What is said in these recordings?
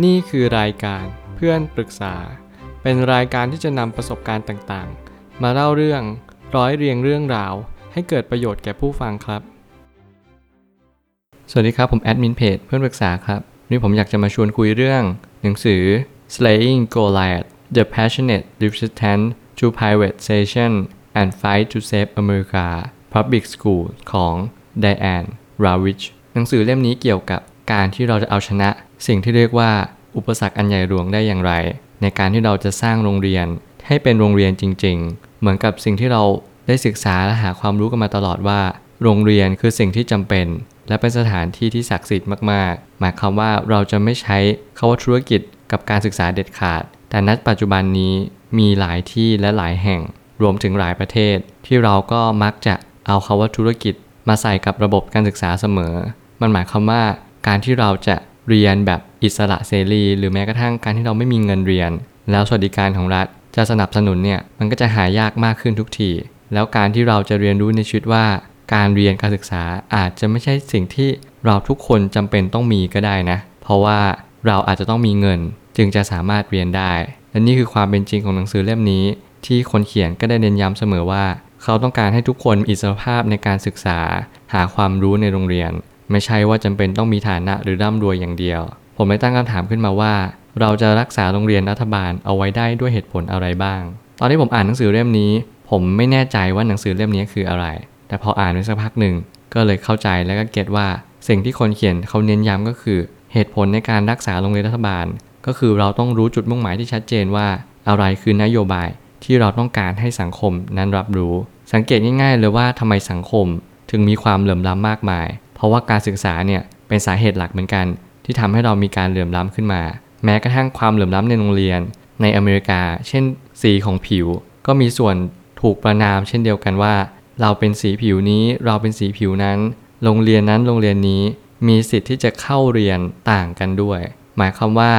นี่คือรายการเพื่อนปรึกษา เป็นรายการที่จะนำประสบการณ์ต่างๆ มาเล่าเรื่องร้อยเรียงเรื่องราว ให้เกิดประโยชน์แก่ผู้ฟังครับ สวัสดีครับผมแอดมินเพจเพื่อนปรึกษาครับวันนี่ผมอยากจะมาชวนคุยเรื่อง หนังสือ Slaying Goliath The Passionate Resistance to Privatization and Fight to Save America Public School ของ Diane Ravitch หนังสือเล่มนี้เกี่ยวกับ การที่เราจะเอาชนะ สิ่งที่เรียกว่าอุปสรรคอันใหญ่หลวงได้อย่างไร ในการที่เราจะสร้างโรงเรียน ให้เป็นโรงเรียนจริง ๆ เหมือนกับสิ่งที่เราได้ศึกษาและหาความรู้กันมาตลอดว่า โรงเรียนคือสิ่งที่จำเป็น และเป็นสถานที่ที่ศักดิ์สิทธิ์มากๆ หมายความว่าเราจะไม่ใช้คาว่าธุรกิจกับการศึกษาเด็ดขาด แต่ณปัจจุบันนี้มีหลายที่และหลายแห่ง รวมถึงหลายประเทศ ที่เราก็มักจะเอาคาว่าธุรกิจมาใส่กับระบบการศึกษาเสมอ มันหมายความว่า การที่เราจะเรียนแบบอิสระเสรี หรือแม้กระทั่งการที่เราไม่มีเงินเรียน แล้วสวัสดิการของรัฐจะสนับสนุนเนี่ยมันก็จะหายากมากขึ้นทุกที แล้วการที่เราจะเรียนรู้ในชีวิตว่า การเรียนการศึกษาอาจจะไม่ใช่สิ่งที่เราทุกคนจำเป็นต้องมีก็ได้นะ เพราะว่าเราอาจจะต้องมีเงิน จึงจะสามารถเรียนได้และนี่คือความเป็นจริงของหนังสือเล่มนี้ ที่คนเขียนก็ได้เน้นย้ำเสมอว่า เขาต้องการให้ทุกคนมีอิสรภาพในการศึกษา หาความรู้ในโรงเรียน ไม่ใช่ว่าจำเป็นต้องมีฐานะหรือร่ำรวยอย่างเดียว ผมเลยตั้งคำถามขึ้นมาว่า เราจะรักษาโรงเรียนรัฐบาลเอาไว้ได้ด้วยเหตุผลอะไรบ้าง ตอนที่ผมอ่านหนังสือเล่มนี้ ผมไม่แน่ใจว่าหนังสือเล่มนี้คืออะไร แต่พออ่านไปสักพักหนึ่งก็เลยเข้าใจและก็เก็ตว่า สิ่งที่คนเขียนเขาเน้นย้ำก็คือ เหตุผลในการรักษาโรงเรียนรัฐบาล ก็คือเราต้องรู้จุดมุ่งหมายที่ชัดเจนว่า อะไรคือนโยบายที่เราต้องการให้สังคมนั้นรับรู้ สังเกตง่ายๆเลยว่าทำไมสังคมถึงมีความเหลื่อมล้ำมากมาย ราะว่าการศึกษาเนี่ยเป็นสาเหตุหลักเหมือนกัน ที่ทำให้เรามีการเหลื่อมล้ำขึ้นมา แม้กระทั่งความเหลื่อมล้ำในโรงเรียน ในอเมริกา เช่น สีของผิว ก็มีส่วนถูกประนาม เช่นเดียวกันว่า เราเป็นสีผิวนี้เราเป็นสีผิวนั้น โรงเรียนนั้นโรงเรียนนี้มีสิทธิ์ที่จะเข้าเรียนต่างกันด้วย หมายความว่า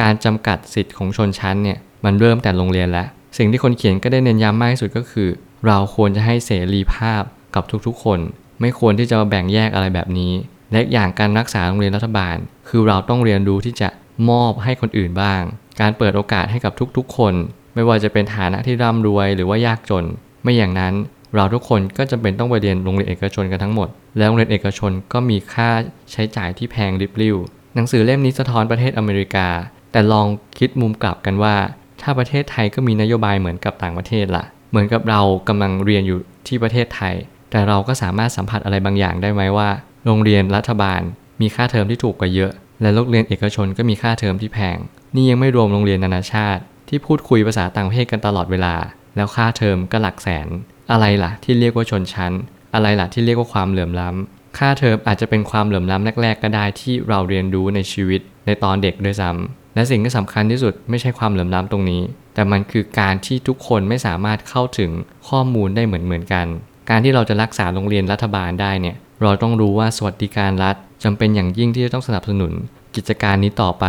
การจำกัดสิทธิ์ของชนชั้นเนี่ยมันเริ่มแต่โรงเรียนแล้ว สิ่งที่คนเขียนก็ได้เน้นย้ำมากที่สุดก็คือ เราควรจะให้เสรีภาพกับทุกๆคน ไม่ควรที่จะแบ่งแยกอะไรแบบนี้ และอย่างการรักษาโรงเรียนรัฐบาล คือเราต้องเรียนรู้ที่จะมอบให้คนอื่นบ้าง การเปิดโอกาสให้กับทุกๆ คน ไม่ว่าจะเป็นฐานะที่ร่ำรวยหรือว่ายากจน ไม่อย่างนั้นเราทุกคนก็จำเป็นต้องไปเรียนโรงเรียนเอกชนกันทั้งหมด แล้วโรงเรียนเอกชนก็มีค่าใช้จ่ายที่แพงริบลิ่วหนังสือเล่มนี้สะท้อนประเทศอเมริกา แต่ลองคิดมุมกลับกันว่า ถ้าประเทศไทยก็มีนโยบายเหมือนกับต่างประเทศล่ะ เหมือนกับเรากำลังเรียนอยู่ที่ประเทศไทย แต่เราก็สามารถสัมผัสอะไรบางอย่างได้ไหมว่า โรงเรียนรัฐบาลมีค่าเทอมที่ถูกกว่าเยอะ และโรงเรียนเอกชนก็มีค่าเทอมที่แพง นี่ยังไม่รวมโรงเรียนนานาชาติ ที่พูดคุยภาษาต่างประเทศกันตลอดเวลา แล้วค่าเทอมก็หลักแสน อะไรล่ะที่เรียกว่าชนชั้น อะไรล่ะที่เรียกว่าความเหลื่อมล้ำ ค่าเทอมอาจจะเป็นความเหลื่อมล้ำแรกๆก็ได้ที่เราเรียนรู้ในชีวิตในตอนเด็กด้วยซ้ำและสิ่งที่สำคัญที่สุดไม่ใช่ความเหลื่อมล้ำตรงนี้ แต่มันคือการที่ทุกคนไม่สามารถเข้าถึงข้อมูลได้เหมือนเหมือนกัน การที่เราจะรักษาโรงเรียนรัฐบาลได้เนี่ย เราต้องรู้ว่าสวัสดิการรัฐจำเป็นอย่างยิ่งที่จะต้องสนับสนุน กิจการนี้ต่อไป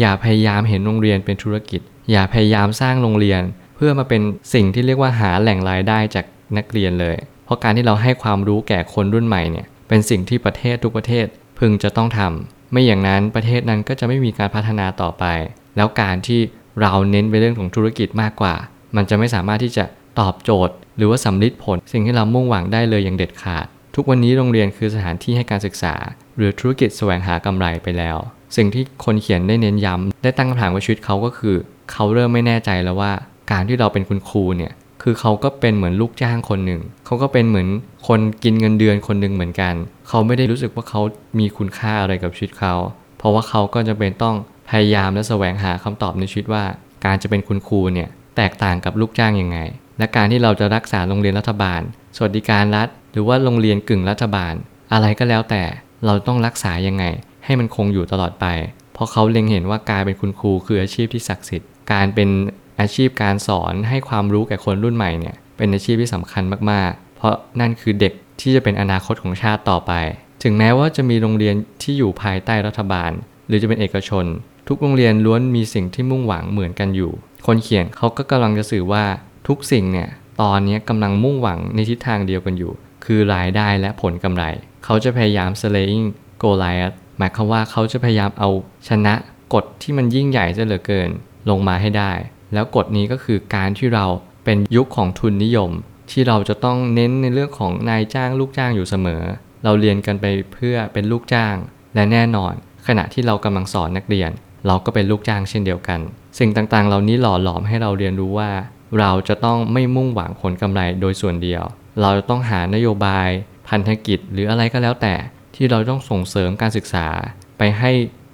อย่าพยายามเห็นโรงเรียนเป็นธุรกิจ อย่าพยายามสร้างโรงเรียน เพื่อมาเป็นสิ่งที่เรียกว่าหาแหล่งรายได้จากนักเรียนเลย เพราะการที่เราให้ความรู้แก่คนรุ่นใหม่เนี่ยเป็นสิ่งที่ประเทศทุกประเทศพึงจะต้องทำไม่อย่างนั้นประเทศนั้นก็จะไม่มีการพัฒนาต่อไป แล้วการที่เราเน้นไปเรื่องของธุรกิจมากกว่า มันจะไม่สามารถที่จะตอบโจทย์ หรือว่าสำลิดผลสิ่งที่เรามุ่งหวังได้เลยอย่างเด็ดขาด ทุกวันนี้โรงเรียนคือสถานที่ให้การศึกษา หรือธุรกิจแสวงหากำไรไปแล้ว สิ่งที่คนเขียนได้เน้นย้ำได้ตั้งคำถามกับชีวิตเขาก็คือ เขาเริ่มไม่แน่ใจแล้วว่า การที่เราเป็นคุณครูเนี่ยคือเขาก็เป็นเหมือนลูกจ้างคนหนึ่ง เขาก็เป็นเหมือนคนกินเงินเดือนคนหนึ่งเหมือนกัน เขาไม่ได้รู้สึกว่าเขามีคุณค่าอะไรกับชีวิตเขา เพราะว่าเขาก็จะเป็นต้องพยายามและแสวงหาคำตอบในชีวิตว่า การจะเป็นคุณครูเนี่ยแตกต่างกับลูกจ้างยังไง และการที่เราจะรักษาโรงเรียนรัฐบาล สวัสดิการรัฐ หรือว่าโรงเรียนกึ่งรัฐบาล อะไรก็แล้วแต่เราต้องรักษายังไง ให้มันคงอยู่ตลอดไป เพราะเขาเล็งเห็นว่าการเป็นคุณครูคืออาชีพที่ศักดิ์สิทธิ์ การเป็นอาชีพการสอนให้ความรู้แก่คนรุ่นใหม่เนี่ยเป็นอาชีพที่สำคัญมากๆ เพราะนั่นคือเด็กที่จะเป็นอนาคตของชาติต่อไป ถึงแม้ว่าจะมีโรงเรียนที่อยู่ภายใต้รัฐบาล หรือจะเป็นเอกชน ทุกโรงเรียนล้วนมีสิ่งที่มุ่งหวังเหมือนกันอยู่ คนเขียนเขาก็กำลังจะสื่อว่า ทุกสิ่งเนี่ยตอนนี้กำลังมุ่งหวังในทิศทางเดียวกันอยู่ คือรายได้และผลกำไร เขาจะพยายาม slaying Goliath หมายความว่าเขาจะพยายามเอาชนะกฎที่มันยิ่งใหญ่จะเหลือเกินลงมาให้ได้ แล้วกฎนี้ก็คือการที่เราเป็นยุคของทุนนิยม ที่เราจะต้องเน้นในเรื่องของนายจ้างลูกจ้างอยู่เสมอ เราเรียนกันไปเพื่อเป็นลูกจ้าง และแน่นอน ขณะที่เรากำลังสอนนักเรียน เราก็เป็นลูกจ้างเช่นเดียวกัน สิ่งต่างๆ เหล่านี้หล่อหลอมให้เราเรียนรู้ว่า เราจะต้องไม่มุ่งหวังผลกำไรโดยส่วนเดียว เราจะต้องหานโยบาย พันธกิจหรืออะไรก็แล้วแต่ ที่เราต้องส่งเสริมการศึกษา ไปให้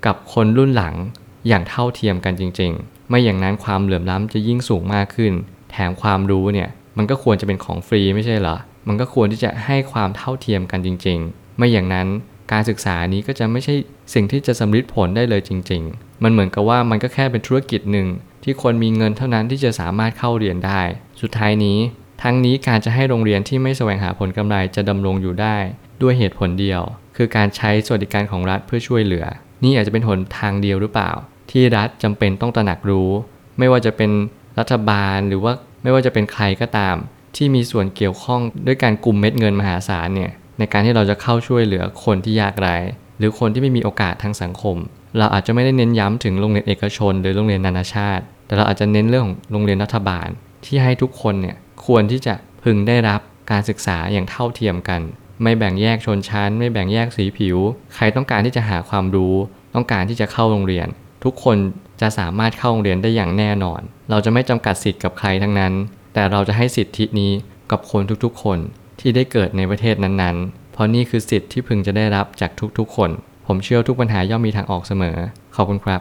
กับคนรุ่นหลังอย่างเท่าเทียมกันจริง ๆ ไม่อย่างนั้นความเหลื่อมล้ำจะยิ่งสูงมากขึ้น แถมความรู้เนี่ยมันก็ควรจะเป็นของฟรีไม่ใช่เหรอ มันก็ควรที่จะให้ความเท่าเทียมกันจริง ๆ ไม่อย่างนั้นการศึกษานี้ก็จะไม่ใช่สิ่งที่จะสำลิดผลได้เลยจริง ๆ มันเหมือนกับว่ามันก็แค่เป็นธุรกิจหนึ่ง ที่คนมีเงินเท่านั้นที่จะสามารถเข้าเรียนได้ สุดท้ายนี้ ทั้งนี้การจะให้โรงเรียนที่ไม่แสวงหาผลกำไรจะดำรงอยู่ได้ ด้วยเหตุผลเดียว คือการใช้สวัสดิการของรัฐเพื่อช่วยเหลือ นี่อาจจะเป็นหนทางเดียวหรือเปล่า ที่รัฐจำเป็นต้องตระหนักรู้ ไม่ว่าจะเป็นรัฐบาลหรือว่าไม่ว่าจะเป็นใครก็ตาม ที่มีส่วนเกี่ยวข้องด้วยการกลุ่มเม็ดเงินมหาศาลเนี่ยในการที่เราจะเข้าช่วยเหลือคนที่ยากไร้หรือคนที่ไม่มีโอกาสทางสังคม เราอาจจะไม่ได้เน้นย้ำถึงโรงเรียนเอกชน หรือโรงเรียนนานาชาติ แต่เราอาจจะเน้นเรื่องของโรงเรียนรัฐบาลที่ให้ทุกคนเนี่ยควรที่จะพึงได้รับการศึกษาอย่างเท่าเทียมกัน ไม่แบ่งแยกชนชั้น ไม่แบ่งแยกสีผิว ใครต้องการที่จะหาความรู้ ต้องการที่จะเข้าโรงเรียน ทุกคนจะสามารถเข้าโรงเรียนได้อย่างแน่นอน เราจะไม่จำกัดสิทธิ์กับใครทั้งนั้น แต่เราจะให้สิทธินี้กับคนทุกๆ คนที่ได้เกิดในประเทศนั้นๆ เพราะนี่คือสิทธิ์ที่พึงจะได้รับจากทุกๆ คน ผมเชื่อทุกปัญหาย่อมมีทางออกเสมอ ขอบคุณครับ